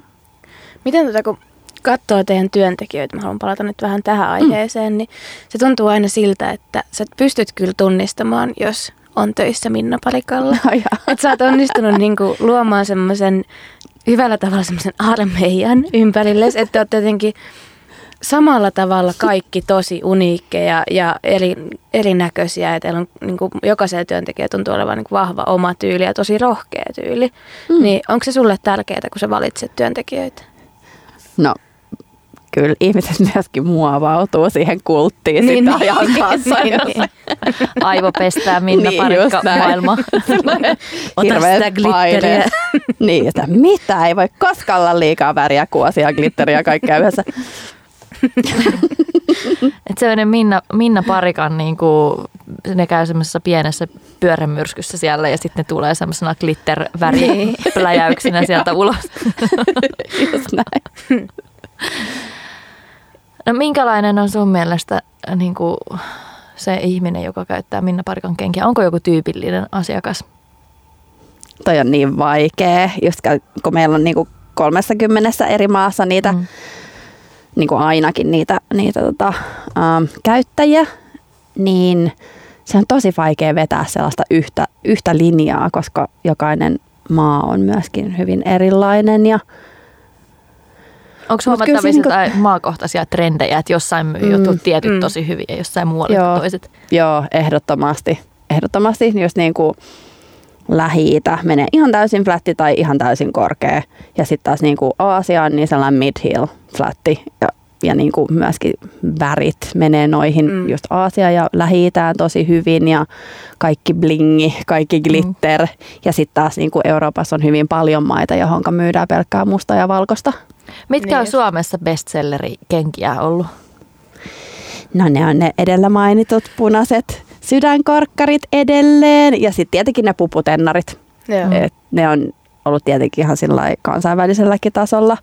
Miten tätä, kun katsoo teidän työntekijöitä, mä haluan palata nyt vähän tähän aiheeseen, mm. niin se tuntuu aina siltä, että sä pystyt kyllä tunnistamaan, jos on töissä Minna Parikalla. No, [laughs] että sä oot onnistunut niinku luomaan semmoisen hyvällä tavalla semmoisen armeijan ympärille, että oot jotenkin samalla tavalla kaikki tosi uniikkeja ja eri, erinäköisiä. Ja teillä on niin kuin, jokaisella työntekijä tuntuu olevan niin kuin, vahva oma tyyli ja tosi rohkea tyyli. Mm. Niin onko se sulle tärkeää, kun sä valitset työntekijöitä? No kyllä ihmiset [laughs] myöskin muovautuu siihen kulttiin niin, sitä niin, ajan kanssa. Niin, niin. [laughs] Aivopestää Minna niin, Parikka maailma. [laughs] Ota sitä glitteriä. niin, että mitä, ei voi koskaan olla liikaa väriä, kuosia, glitteriä kaikkea yhdessä. [laughs] Et sellainen Minna, Minna Parikan, niin kuin, ne käy semmoisessa pienessä pyörämyrskyssä siellä ja sitten ne tulee semmoisena glitter-väripläjäyksinä niin. [laughs] sieltä ulos. [laughs] Just näin. No minkälainen on sun mielestä niin kuin se ihminen, joka käyttää Minna Parikan kenkiä? Onko joku tyypillinen asiakas? Toi on niin vaikea, just kun meillä on niin kuin 30 eri maassa niitä, mm. Niin kuin ainakin niitä, niitä tota, ähm, käyttäjiä, niin se on tosi vaikea vetää sellaista yhtä, yhtä linjaa, koska jokainen maa on myöskin hyvin erilainen ja Onko huomattavissa niinku... jotain maakohtaisia trendejä, että jossain myy mm, jotkut tietyt mm. tosi hyvin ja jossain muualla joo, toiset? Joo, ehdottomasti. Ehdottomasti, jos niin kuin lähi menee ihan täysin flätti tai ihan täysin korkea. Ja sitten taas niin kuin Aasia on niin sellainen mid-hill flätti. Ja, ja niin kuin myöskin värit menee noihin mm. just Aasia ja lähi tosi hyvin ja kaikki blingi, kaikki glitter. Mm. Ja sitten taas niin kuin Euroopassa on hyvin paljon maita, johon myydään pelkkää musta ja valkoista. Mitkä niin on Suomessa bestselleri-kenkiä ollut? No ne on ne edellä mainitut punaiset sydänkorkkarit edelleen ja sitten tietenkin ne puputennarit. Et ne on ollut tietenkin ihan kansainväliselläkin tasolla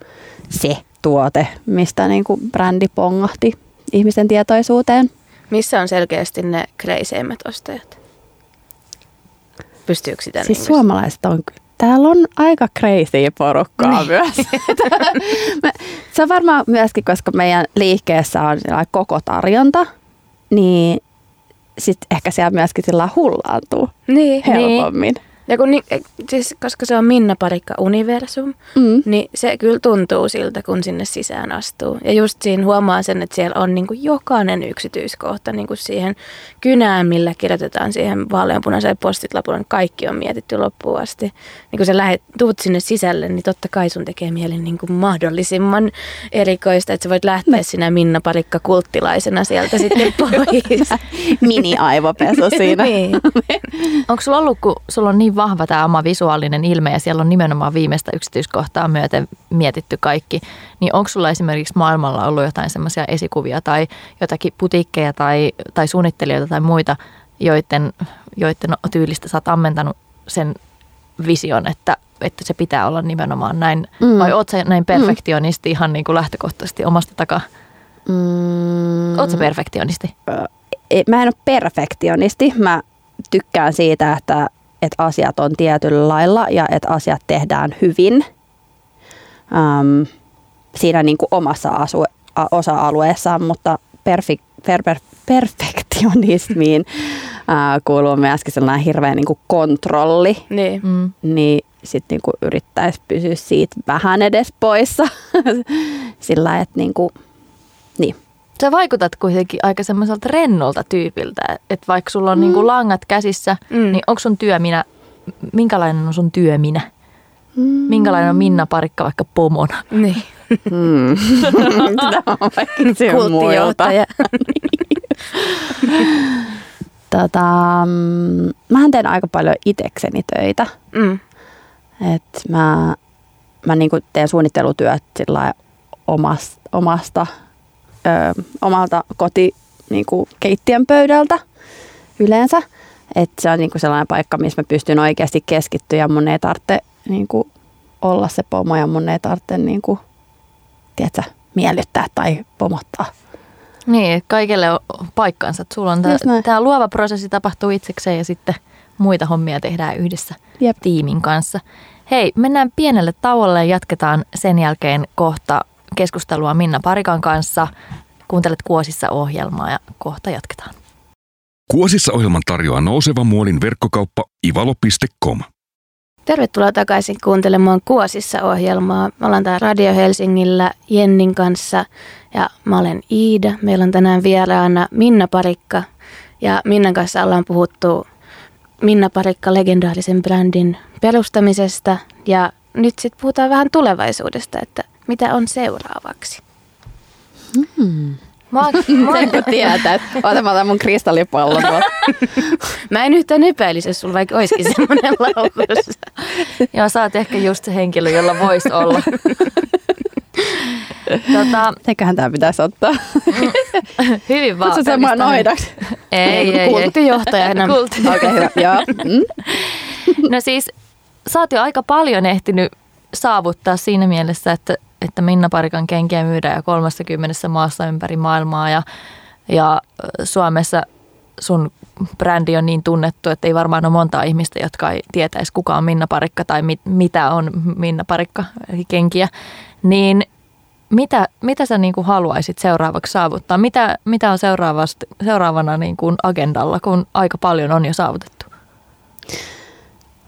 se tuote, mistä niinku brändi pongahti ihmisten tietoisuuteen. Missä on selkeästi ne kreiseimmät ostajat? Pystyykö sitä Siis niin suomalaiset on täällä on aika crazy porukkaa niin. myös. [laughs] [laughs] se on varmaan myöskin, koska meidän liikkeessä on koko tarjonta, niin sitten ehkä siellä myöskin sillä hullaantuu niin, helpommin. Niin. Ja kun, siis, koska se on Minna Parikka Universum, mm. niin se kyllä tuntuu siltä, kun sinne sisään astuu. Ja just siinä huomaa sen, että siellä on niin kuin jokainen yksityiskohta niin kuin siihen kynään, millä kirjoitetaan siihen vaaleanpunaiseen postitlapulle. Niin kaikki on mietitty loppuun asti. Niin kun sä lähet, tuut sinne sisälle, niin totta kai sun tekee mieli niin kuin mahdollisimman erikoista, että sä voit lähteä sinä Minna Parikka kulttilaisena sieltä [laughs] sitten pois. Mini-aivopesu siinä. [laughs] niin. Onko sulla ollut, kun sulla on niin vahva tämä oma visuaalinen ilme ja siellä on nimenomaan viimeistä yksityiskohtaa myöten mietitty kaikki, niin onko sulla esimerkiksi maailmalla ollut jotain semmoisia esikuvia tai jotakin putiikkeja tai, tai suunnittelijoita tai muita, joiden, joiden tyylistä sä oot ammentanut sen vision, että, että se pitää olla nimenomaan näin, mm. vai oot sä näin perfektionisti mm. ihan niin kuin lähtökohtaisesti omasta takaa? Mm. Oot sä perfektionisti? Mä en ole perfektionisti. Mä tykkään siitä, että että asiat on tietyllä lailla ja että asiat tehdään hyvin äm, siinä niin kuin omassa asu, a, osa-alueessaan, mutta perfi, per, per, perfektionismiin ää, kuuluu myöskin sellainen hirveä niin kuin kontrolli. Niin. Mm. Niin sitten niin yrittäisi pysyä siitä vähän edes poissa [laughs] sillä, että niin kuin. Sä vaikutat kuitenkin aika semmoiselta rennolta tyypiltä, että vaikka sulla on mm. niinku langat käsissä, mm. niin onko sun työ minä, minkälainen on sun työ minä? Mm. Minkälainen on Minna Parikka vaikka pomona? Niin. Mm. [laughs] Sitä on vaikka [laughs] tota, mm, mähän teen aika paljon itekseni töitä. Mm. Et mä, mä niinku teen suunnittelutyöt omasta, omasta ö, omalta koti niin kuin keittiön pöydältä yleensä. Et se on niin kuin sellainen paikka, missä mä pystyn oikeasti keskittyä ja mun ei tarvitse niin kuin olla se pomo ja mun ei tarvitse niin kuin, tiedätkö, miellyttää tai pomottaa. Niin, kaikille on paikkansa. Sulla on tämä luova prosessi tapahtuu itsekseen ja sitten muita hommia tehdään yhdessä Jep. tiimin kanssa. Hei, mennään pienelle tauolle ja jatketaan sen jälkeen kohta keskustelua Minna Parikan kanssa. Kuuntelet Kuosissa ohjelmaa ja kohta jatketaan. Kuosissa ohjelman tarjoaa nouseva muolin verkkokauppa ivalo.com. Tervetuloa takaisin kuuntelemaan Kuosissa ohjelmaa. Me ollaan täällä Radio Helsingillä Jennin kanssa ja mä olen Iida. Meillä on tänään vieraana Minna Parikka ja Minnan kanssa ollaan puhuttu Minna Parikka legendaarisen brändin perustamisesta ja nyt sitten puhutaan vähän tulevaisuudesta, että mitä on seuraavaksi. Hmm. Mä, [laughs] mä Sen kun tietää, että ota mä otan mun kristallipallon [laughs] Mä en yhtään epäilisi, jos sulla vaikka olisikin semmoinen laukussa. [laughs] Joo, sä oot ehkä just se henkilö, jolla voisi olla. tota, Eiköhän tää pitäisi ottaa. Hyvin vaan. Kutsu samaan noidaksi. Ei, ei, ei. Kulttijohtajana. Kultti. Okei, okay, hyvä. Joo. Mm. No siis, sä oot jo aika paljon ehtinyt saavuttaa siinä mielessä, että että Minna Parikan kenkiä myydään jo 30 maassa ympäri maailmaa ja, ja Suomessa sun brändi on niin tunnettu, että ei varmaan ole monta ihmistä, jotka ei tietäisi kuka on Minna Parikka tai mit, mitä on Minna Parikka, eli kenkiä. Niin mitä, mitä sä niin kuin haluaisit seuraavaksi saavuttaa? Mitä, mitä on seuraavana niin kuin agendalla, kun aika paljon on jo saavutettu?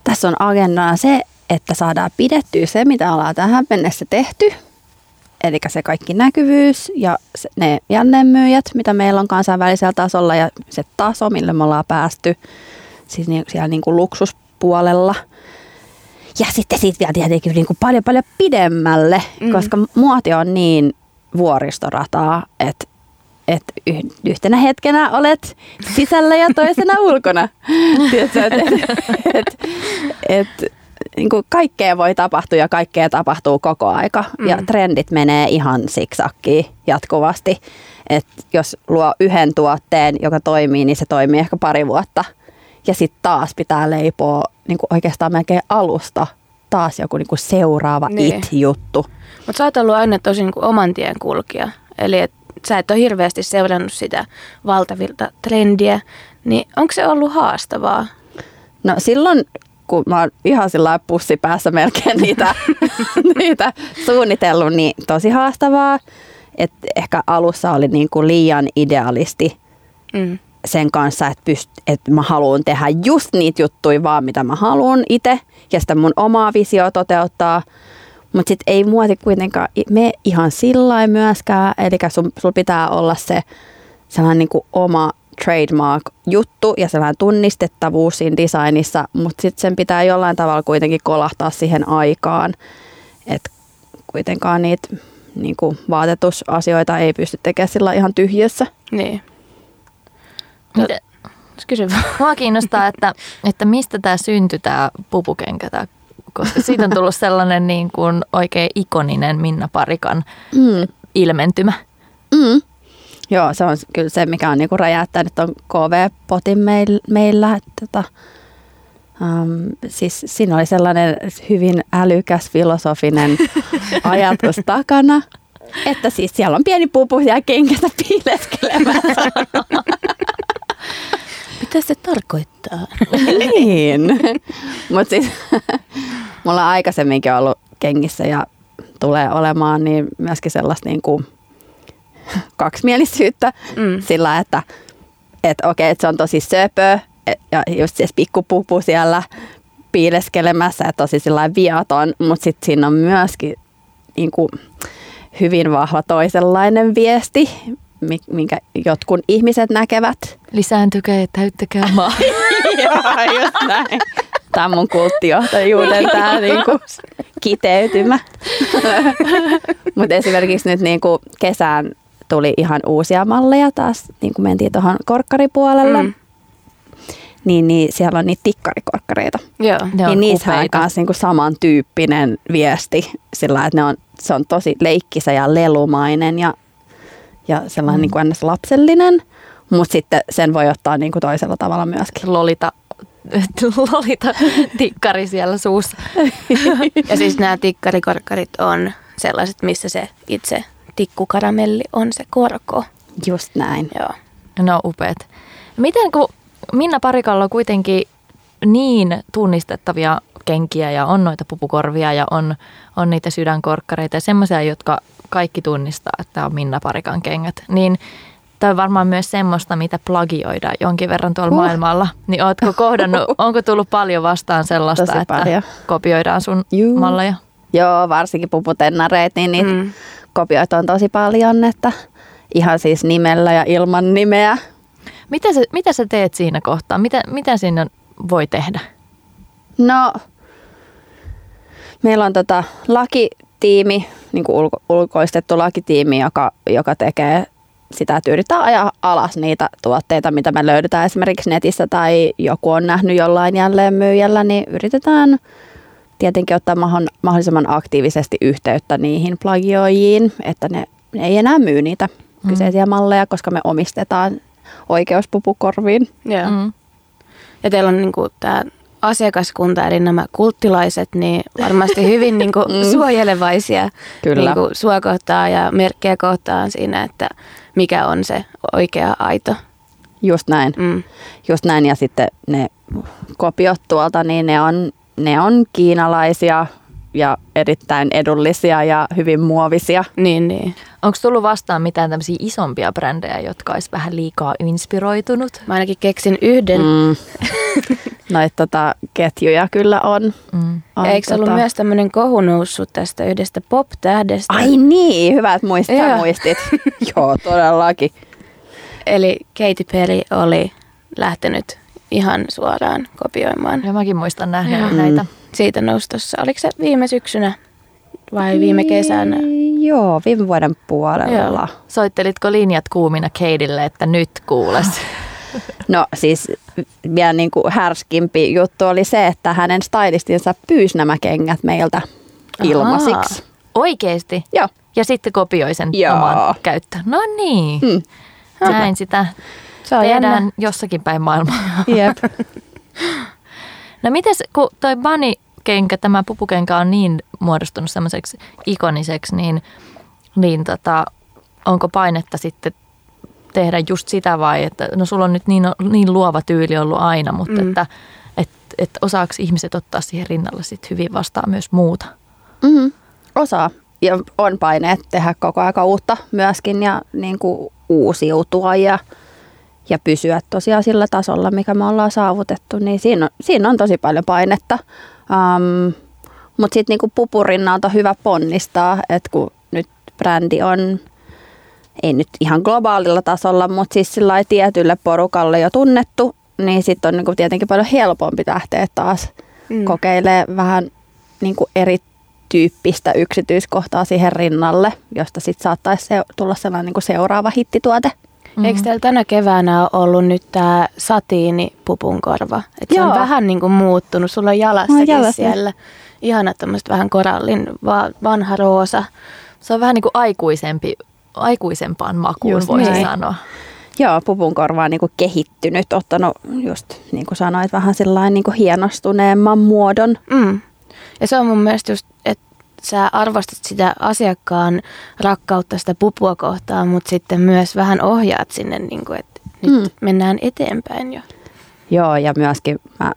Tässä on agendana se, että saadaan pidettyä se, mitä ollaan tähän mennessä tehty. Eli se kaikki näkyvyys ja ne jänneenmyyjät, mitä meillä on kansainvälisellä tasolla ja se taso, millä me ollaan päästy siis siellä niin kuin luksuspuolella. Ja sitten siitä vielä tietenkin niin kuin paljon paljon pidemmälle, mm. koska muoti on niin vuoristorataa, että et yhtenä hetkenä olet sisällä ja toisena ulkona. [laughs] Tiedätkö, et, et, et, et, niin kuin kaikkea voi tapahtua ja kaikkea tapahtuu koko aika. Mm. Ja trendit menee ihan siksakkiin jatkuvasti. Et jos luo yhden tuotteen, joka toimii, niin se toimii ehkä pari vuotta. Ja sitten taas pitää leipoa niin kuin oikeastaan melkein alusta taas joku niin kuin seuraava niin. it-juttu. Mutta sä oot ollut aina tosi niin kuin oman tien kulkija. Eli et sä et ole hirveästi seurannut sitä valtavilta trendiä. Niin onko se ollut haastavaa? No silloin kun mä oon ihan sillä pussi päässä melkein niitä, [laughs] niitä suunnitellut, niin tosi haastavaa. Et ehkä alussa oli niin kuin liian idealisti mm. sen kanssa, että, pyst, että mä haluan tehdä just niitä juttuja vaan, mitä mä haluan itse ja sitä mun omaa visio toteuttaa. Mutta sitten ei muoti kuitenkaan me ihan sillä myöskään, eli sulla pitää olla se sellainen niin kuin oma trademark-juttu ja sellainen tunnistettavuus siinä designissa, mutta sitten sen pitää jollain tavalla kuitenkin kolahtaa siihen aikaan, että kuitenkaan niitä niin kuin vaatetusasioita ei pysty tekemään sillä ihan tyhjössä. Niin. Miten? Kysy. Mua kiinnostaa, että, että mistä tämä syntyi tämä pupukenkä, tää, koska siitä on tullut sellainen niin kuin oikein ikoninen Minna Parikan mm. ilmentymä. Mm. Joo, se on kyllä se, mikä on niinku räjähtänyt on KV-potin meillä. Että, tota, um, siis siinä oli sellainen hyvin älykäs filosofinen [laughs] ajatus takana, että siis siellä on pieni pupu ja kenkästä piileskelemässä. [laughs] Mitä se tarkoittaa? niin. Mutta siis mulla on aikaisemminkin ollut kengissä ja tulee olemaan niin myöskin sellaista niin kuin [laughs] kaksimielisyyttä mm. sillä, että et okei, että se on tosi söpö ja just siis pikkupupu siellä piileskelemässä ja tosi sillä viaton, mutta sitten siinä on myöskin niin kuin, hyvin vahva toisenlainen viesti, minkä jotkut ihmiset näkevät. Lisääntykää ja täyttäkää maa. [laughs] Joo, just näin. Tämä on mun kulttijohtajuuden tämä niinku kiteytymä. [laughs] Mutta esimerkiksi nyt niinku kesään tuli ihan uusia malleja taas, niin kuin mentiin tuohon korkkaripuolelle. Mm. Niin, niin siellä on niitä tikkarikorkkareita. Joo, ne niin niissä on myös niin kuin samantyyppinen viesti sillä, että ne on, se on tosi leikkisä ja lelumainen ja, ja sellainen mm. niin kuin lapsellinen. Mutta sitten sen voi ottaa niin kuin toisella tavalla myöskin. Lolita [laughs] lolita tikkari siellä suussa. [laughs] ja siis nämä tikkarikorkkarit on sellaiset, missä se itse tikkukaramelli on se korko. Just näin. Joo. No upeat. Miten kun Minna Parikalla on kuitenkin niin tunnistettavia kenkiä ja on noita pupukorvia ja on, on niitä sydänkorkkareita ja semmoisia, jotka kaikki tunnistaa, että tämä on Minna Parikan kengät, niin Tämä on varmaan myös semmoista, mitä plagioidaan jonkin verran tuolla Uh. maailmalla. Niin ootko kohdannut, [laughs] onko tullut paljon vastaan sellaista, Tosi että paljon. kopioidaan sun Juu. malleja? Joo, varsinkin puputennareet, niin niitä mm. Kopioita on tosi paljon, että ihan siis nimellä ja ilman nimeä. Mitä sä, mitä sä teet siinä kohtaa? Mitä, mitä sinne voi tehdä? No, meillä on tota lakitiimi, niin kuin ulko, ulkoistettu lakitiimi, joka, joka tekee sitä, että yrittää ajaa alas niitä tuotteita, mitä me löydetään esimerkiksi netissä tai joku on nähnyt jollain jälleenmyyjällä, niin yritetään tietenkin ottaa mahon- mahdollisimman aktiivisesti yhteyttä niihin plagioijiin, että ne, ne ei enää myy niitä kyseisiä malleja, koska me omistetaan oikeus pupukorviin. Joo. Mm. Ja teillä on niinku tämä asiakaskunta, eli nämä kulttilaiset, niin varmasti hyvin niinku [laughs] suojelevaisia Kyllä. Niinku sua kohtaan ja merkkejä kohtaan siinä, että mikä on se oikea aito. Just näin. Mm. Just näin, ja sitten ne kopiot tuolta, niin ne on, ne on kiinalaisia ja erittäin edullisia ja hyvin muovisia. Niin, niin. Onko tullut vastaan mitään tämmöisiä isompia brändejä, jotka olisi vähän liikaa inspiroitunut? Mä ainakin keksin yhden. Mm. [laughs] Noita tota, ketjuja kyllä on. Mm. on eikö ollut myös tämmöinen kohu noussut tästä yhdestä pop-tähdestä? Ai niin, hyvä, että muistit, Joo. muistit. [laughs] Joo, todellakin. Eli Katy Perry oli lähtenyt ihan suoraan kopioimaan Ja mäkin muistan nähneet Joo. näitä. siitä noustossa. Oliko se viime syksynä vai viime kesänä? Joo, viime vuoden puolella. Joo. Soittelitko linjat kuumina Keidille, että nyt kuules? [laughs] No siis vielä niin kuin härskimpi juttu oli se, että hänen stylistinsa pyysi nämä kengät meiltä ilmaisiksi. Oikeesti? Joo. Ja sitten kopioi sen Joo. omaan käyttöön. No niin. Mm. Näin sitä Se on tehdään jännä. jossakin päin maailmaa. Jep. [laughs] No mites, kun toi bunny-kenkä, tämä pupukenkä on niin muodostunut semmoiseksi ikoniseksi, niin, niin tota, onko painetta sitten tehdä just sitä vai, että no sulla on nyt niin, niin luova tyyli ollut aina, mutta Mm. että et, et osaako ihmiset ottaa siihen rinnalle sit hyvin vastaan myös muuta? Mm-hmm. Osaa. Ja on paineet tehdä koko aika uutta myöskin ja niin kuin uusiutua ja, ja pysyä tosiaan sillä tasolla, mikä me ollaan saavutettu. Niin siinä on, siinä on tosi paljon painetta. Um, Mutta sitten niinku pupurinnalta on hyvä ponnistaa, että kun nyt brändi on, ei nyt ihan globaalilla tasolla, mutta siis sillä tietylle porukalle jo tunnettu, niin sitten on niinku tietenkin paljon helpompi lähteä taas Mm. kokeilee vähän niin kuin erityyppistä yksityiskohtaa siihen rinnalle, josta sitten saattaisi se, tulla sellainen niin kuin seuraava hittituote. Mm-hmm. Eikö teillä tänä keväänä ole ollut nyt tämä satiini pupunkorva? Et se on vähän niin kuin muuttunut. Sulla on jalassakin jalassa. siellä. Ihana tämmöistä vähän korallin va- vanha roosa. Se on vähän niin kuin aikuisempi, aikuisempaan makuun Just voisi näin. sanoa. Joo, pupun korva on niin kuin kehittynyt, ottanut just niin kuin sanoit, vähän sellainen niin kuin hienostuneemman muodon. Mm. Ja se on mun mielestä just, että sä arvostat sitä asiakkaan rakkautta sitä pupua kohtaan, mutta sitten myös vähän ohjaat sinne, niin kuin, että nyt Mm. mennään eteenpäin jo. Joo, ja myöskin mä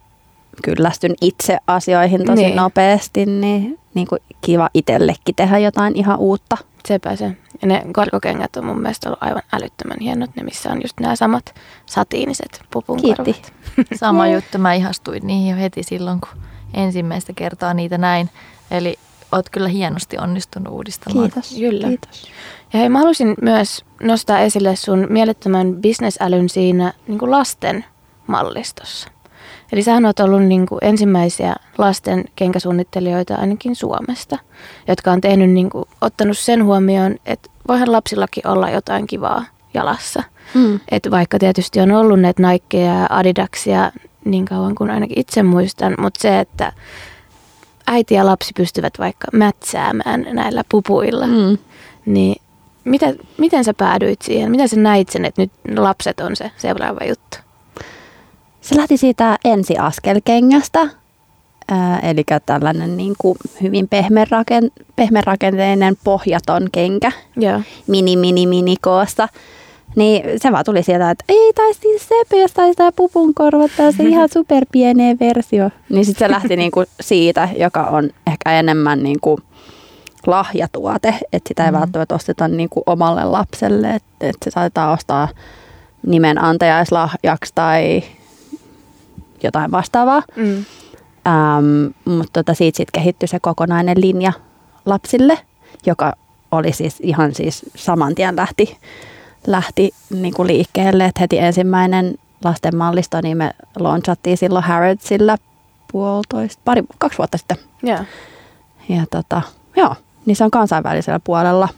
kyllästyn itse asioihin tosi Niin. niin. nopeasti, niin, niin kuin kiva itsellekin tehdä jotain ihan uutta. Sepä se. Ja ne korkokengät on mun mielestä ollut aivan älyttömän hienot, ne missä on just nämä samat satiiniset pupunkorvat. Kiitti. [laughs] Sama juttu, mä ihastuin niihin jo heti silloin, kun ensimmäistä kertaa niitä näin. Eli oot kyllä hienosti onnistunut uudistamaan. Kiitos. Kyllä. Kiitos. Ja hei, mä haluaisin myös nostaa esille sun mielettömän bisnesälyn siinä niin kuin lasten mallistossa. Eli sähän oot ollut niin kuin ensimmäisiä lasten kenkäsuunnittelijoita ainakin Suomesta, jotka on tehnyt niin kuin, ottanut sen huomioon, että voihan lapsillakin olla jotain kivaa jalassa. Mm. Et vaikka tietysti on ollut näitä Nikeja ja Adidaksia niin kauan kuin ainakin itse muistan, mutta se, että äiti ja lapsi pystyvät vaikka mätsäämään näillä pupuilla, Mm. niin mitä, miten sä päädyit siihen? Miten sä näit sen, että nyt lapset on se seuraava juttu? Se lähti siitä ensiaskelkengästä, ää, eli tällainen niin kuin hyvin pehmeäraken, pehmeärakenteinen pohjaton kenkä, Joo. mini, mini, mini koossa. Niin se vaan tuli sieltä, että ei taisi niin sepe, jos taisi tää pupun korvata, se ihan [laughs] superpienee versio. Niin sitten se lähti [laughs] niinku siitä, joka on ehkä enemmän niinku lahjatuote, että sitä ei Mm. välttämättä osteta niin kuin omalle lapselle, että, että se saatetaan ostaa nimen antajaislahjaksi tai jotain vastaavaa. Mm. Ähm, mutta tota, siitä sitten kehittyi se kokonainen linja lapsille, joka oli siis ihan siis saman tien lähti, lähti niin kuin liikkeelle. Et heti ensimmäinen lasten mallisto, niin me launchattiin silloin Harrodsilla puolitoista, pari, kaksi vuotta sitten. Joo. Ja tota, joo, niin se on kansainvälisellä puolella.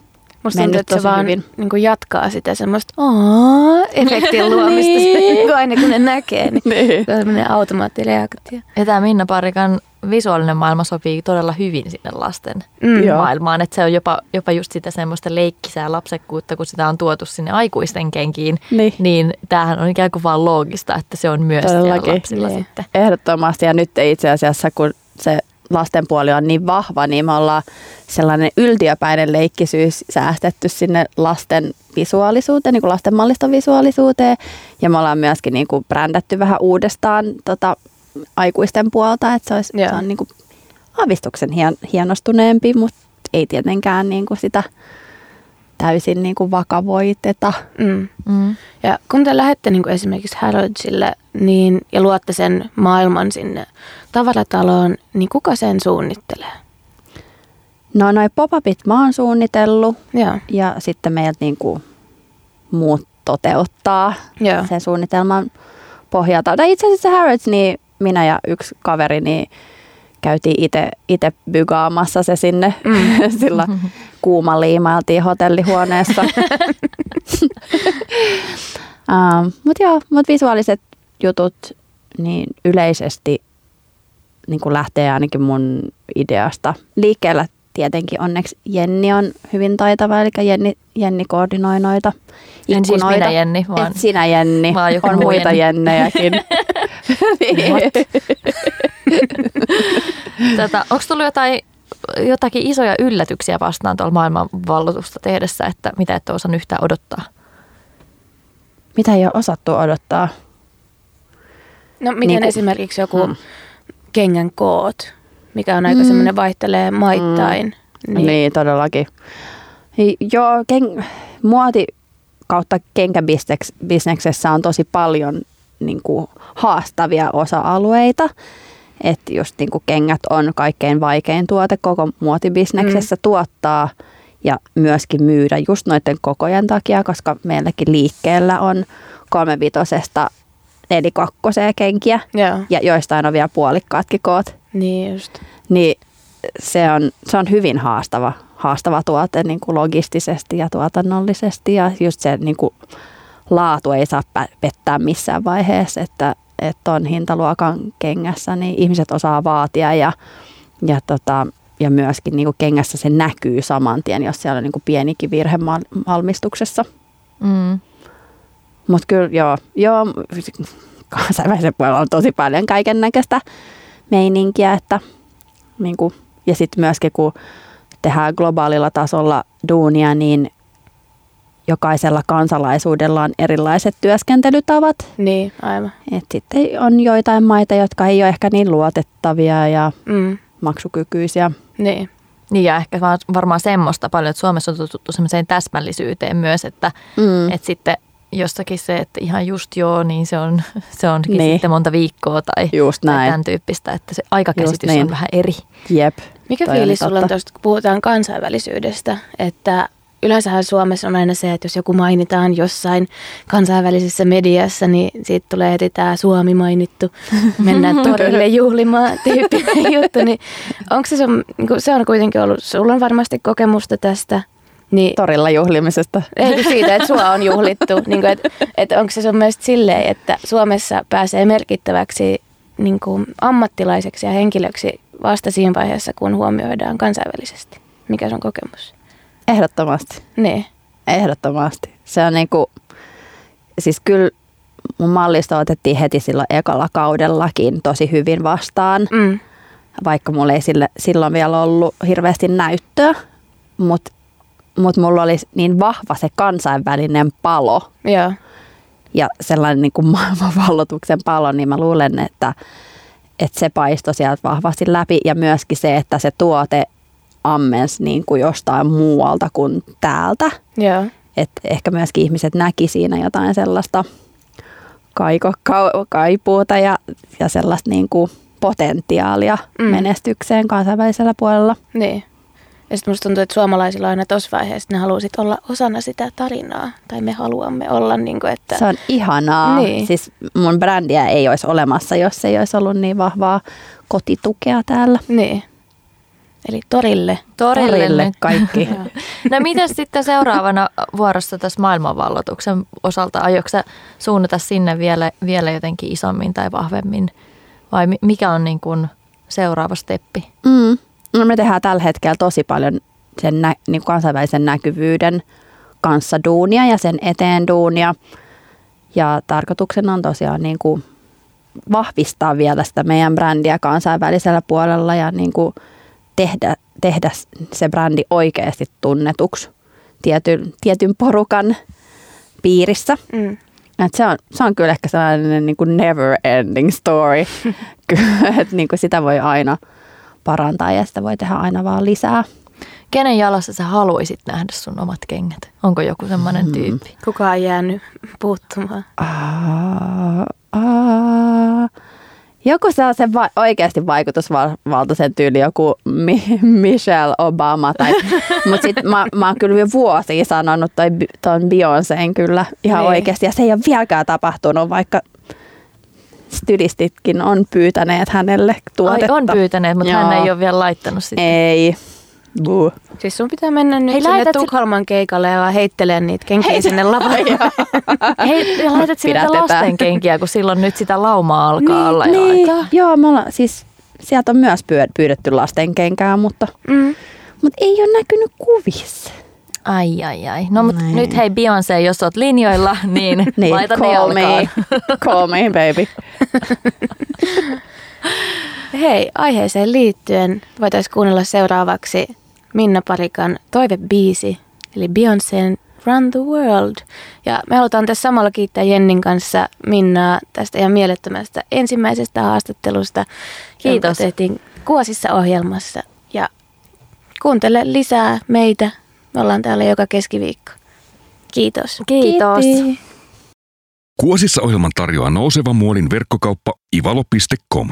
Musta tuntuu, että se vaan hyvin. niin kuin jatkaa sitä semmoista "Aa", efektin [laughs] luomista Niin. [laughs] niin. aina kun ne näkee. Niin [laughs] Niin. se on semmoinen automaattireaktio. Ja tämä Minna Parikan visuaalinen maailma sopii todella hyvin sinne lasten Mm. Maailmaan. Että se on jopa, jopa just sitä semmoista leikkisää lapsekkuutta, kun sitä on tuotu sinne aikuisten kenkiin. Niin. Niin tämähän on ikään kuin vaan loogista, että se on myös siellä Todellakin. lapsilla Niin. sitten. Ehdottomasti ja nyt itse asiassa kun se lasten puoli on niin vahva, niin me ollaan sellainen yltiöpäinen leikkisyys säästetty sinne lasten visuaalisuuteen, niin kuin lasten malliston visuaalisuuteen. Ja me ollaan myöskin niin kuin brändätty vähän uudestaan tota, aikuisten puolta, että se, olisi, se on niin kuin aavistuksen hien, hienostuneempi, mutta ei tietenkään niin kuin sitä täysin niin kuin vakavoiteta. Mm. Mm. Ja kun te lähdette niin kuin esimerkiksi Harrodsille niin, ja luotte sen maailman sinne tavarataloon, niin kuka sen suunnittelee? No noi pop-upit mä oon suunnitellut Joo. ja sitten meiltä niin kuin muut toteuttaa Joo. sen suunnitelman pohjalta. Tai itse asiassa Harrods, niin minä ja yksi kaveri, niin käytiin itse, bygaamassa se sinne. Mm. [laughs] Sillä kuuma liimailtiin hotellihuoneessa. [laughs] um, mutta joo, mut visuaaliset jutut niin yleisesti niin kuin lähtee ainakin mun ideasta liikkeellä. Tietenkin onneksi Jenni on hyvin taitava, eli Jenni, Jenni koordinoi noita En siis ikkunoita. minä Jenni, vaan Et sinä Jenni, vaan joku on muu muita Jenni. Jennejäkin. [laughs] niin. Tätä, onko tullut jotain, jotakin isoja yllätyksiä vastaan tuolla maailmanvalloitusta tehdessä, että mitä ette osannut yhtään odottaa? Mitä ei ole osattu odottaa? No miten Niin kuin- esimerkiksi joku Mm. kengän koot, mikä on aika Mm. semmoinen vaihtelee maittain. Niin, niin todellakin. Joo, ken- muoti kautta kenkäbisneksessä on tosi paljon niin kuin, haastavia osa-alueita. Että just niin kuin kengät on kaikkein vaikein tuote koko muotibisneksessä mm. tuottaa ja myöskin myydä just noiden kokojen takia, koska meilläkin liikkeellä on kolmevitosesta nelikakkoseen kenkiä Joo, ja joistain on vielä puolikkaatkin koot niin just. niin se on, se on hyvin haastava, haastava tuote niin kuin logistisesti ja tuotannollisesti ja just se niin kuin laatu ei saa pettää missään vaiheessa, että että on hintaluokan kengässä, niin ihmiset osaa vaatia ja, ja, tota, ja myöskin niin kuin kengässä se näkyy saman tien, jos siellä on niin kuin pienikin virhe valmistuksessa. Mm. Mutta kyllä joo, joo kansainvälisen puolella on tosi paljon kaiken näköistä meininkiä, että niin kuin, ja sitten myöskin kun tehdään globaalilla tasolla duunia, niin jokaisella kansalaisuudella on erilaiset työskentelytavat. Niin, aivan. Et sitten on joitain maita, jotka ei ole ehkä niin luotettavia ja Mm. maksukykyisiä. Niin. Niin ja ehkä varmaan semmoista paljon, että Suomessa on totuttu semmoiseen täsmällisyyteen myös, että Mm. et sitten jostakin se, että ihan just joo, niin se on, [laughs] se onkin Niin. sitten monta viikkoa tai, Just tai näin. tämän tyyppistä, että se aikakäsitys niin. on vähän eri. Jep. Mikä Toi fiilis sulla on tuosta, kun puhutaan kansainvälisyydestä, että yleensähän Suomessa on aina se, että jos joku mainitaan jossain kansainvälisessä mediassa, niin siitä tulee heti tämä Suomi mainittu, [laughs] mennään [laughs] torille juhlimaan tyyppinen juttu, niin onko se sun, niin kun se on kuitenkin ollut, sulla on varmasti kokemusta tästä, niin Torilla juhlimisesta. ei siitä, että sua on juhlittu, [laughs] niin kuin, että, että onko se sun mielestä silleen, että Suomessa pääsee merkittäväksi niin kuin ammattilaiseksi ja henkilöksi vasta siinä vaiheessa, kun huomioidaan kansainvälisesti? Mikä se on kokemus? Ehdottomasti. Niin. Ehdottomasti. Se on niinku, siis kyllä mun mallista otettiin heti silloin ekalla kaudellakin tosi hyvin vastaan, Mm. vaikka mulla ei sille, silloin vielä ollut hirveästi näyttöä, mutta mut mulla oli niin vahva se kansainvälinen palo Joo. ja sellainen niin kuin maailmanvallotuksen palo, niin mä luulen, että, että se paistoi sieltä vahvasti läpi ja myöskin se, että se tuote ammens niin kuin jostain muualta kuin täältä. Joo. Et ehkä myöskin ihmiset näki siinä jotain sellaista kaiko, ka, kaipuuta ja, ja sellaista niin kuin potentiaalia mm. menestykseen kansainvälisellä puolella. Niin. Ja sitten musta tuntuu, että suomalaisilla aina tuossa vaiheessa ne haluaa sit olla osana sitä tarinaa. Tai me haluamme olla niin kuin, että... Se on ihanaa. Niin. Siis mun brändiä ei olisi olemassa, jos ei olisi ollut niin vahvaa kotitukea täällä. Niin. Eli torille. Torille, Torille kaikki. [laughs] No mitä sitten seuraavana vuorossa tässä maailmanvalloituksen osalta? Aiotko sä suunnata sinne vielä, vielä jotenkin isommin tai vahvemmin? Vai mi- mikä on niin kuin seuraava steppi? Mm. No me tehdään tällä hetkellä tosi paljon sen nä- niin kansainvälisen näkyvyyden kanssa duunia ja sen eteen duunia. Ja tarkoituksena on tosiaan niin kuin vahvistaa vielä sitä meidän brändiä kansainvälisellä puolella ja niin kuin tehdä, tehdä se brändi oikeasti tunnetuksi tietyn, tietyn porukan piirissä. Mm. Et se, on, se on kyllä ehkä sellainen niin kuin never ending story, [laughs] että niin kuin sitä voi aina parantaa ja sitä voi tehdä aina vaan lisää. Kenen jalassa sä haluaisit nähdä sun omat kengät? Onko joku semmoinen tyyppi? Kuka on jäänyt puuttumaan? Aa, aa. Joku sellaisen va- oikeasti vaikutusvaltaisen tyyli, joku Mi- Michelle Obama. Tai, [laughs] mutta sitten mä, mä oon kyllä jo vuosia sanonut toi, ton Beyoncéin kyllä ihan Niin. oikeasti. Ja se ei ole vieläkään tapahtunut, vaikka stylistitkin on pyytäneet hänelle Ai, tuotetta. on pyytäneet, mutta hän Joo. ei ole vielä laittanut sitä. Ei. Buu. Siis sun pitää mennä nyt Hei, sinne laitat sit- Tukholman keikalle ja heittelee niitä kenkiä sinne lavalle. [laughs] Hei, ja laitat sinne niitä Pidätetään. lastenkenkiä, kun silloin nyt sitä laumaa alkaa olla jo niin, aikaa. joo, me ollaan, siis sieltä on myös pyydetty lastenkenkää, mutta, Mm. mutta ei ole näkynyt kuvissa. Ai, ai, ai. No mutta Näin. nyt hei Beyoncé, jos oot linjoilla, [laughs] niin, Niin, laita ne call me, jalkaan. [laughs] call me baby. [laughs] Hei, aiheeseen liittyen voitaisiin kuunnella seuraavaksi Minna Parikan toivebiisi, eli Beyoncé'n Run the World. Ja me halutaan tässä samalla kiittää Jennin kanssa Minnaa tästä ihan mielettömästä ensimmäisestä haastattelusta. Kiitos. tehtiin Kuosissa ohjelmassa. Ja kuuntele lisää meitä. Me ollaan täällä joka keskiviikko. Kiitos. Kiitos. Kiitti. Kuosissa ohjelman tarjoaa nouseva muolin verkkokauppa ivalo.com.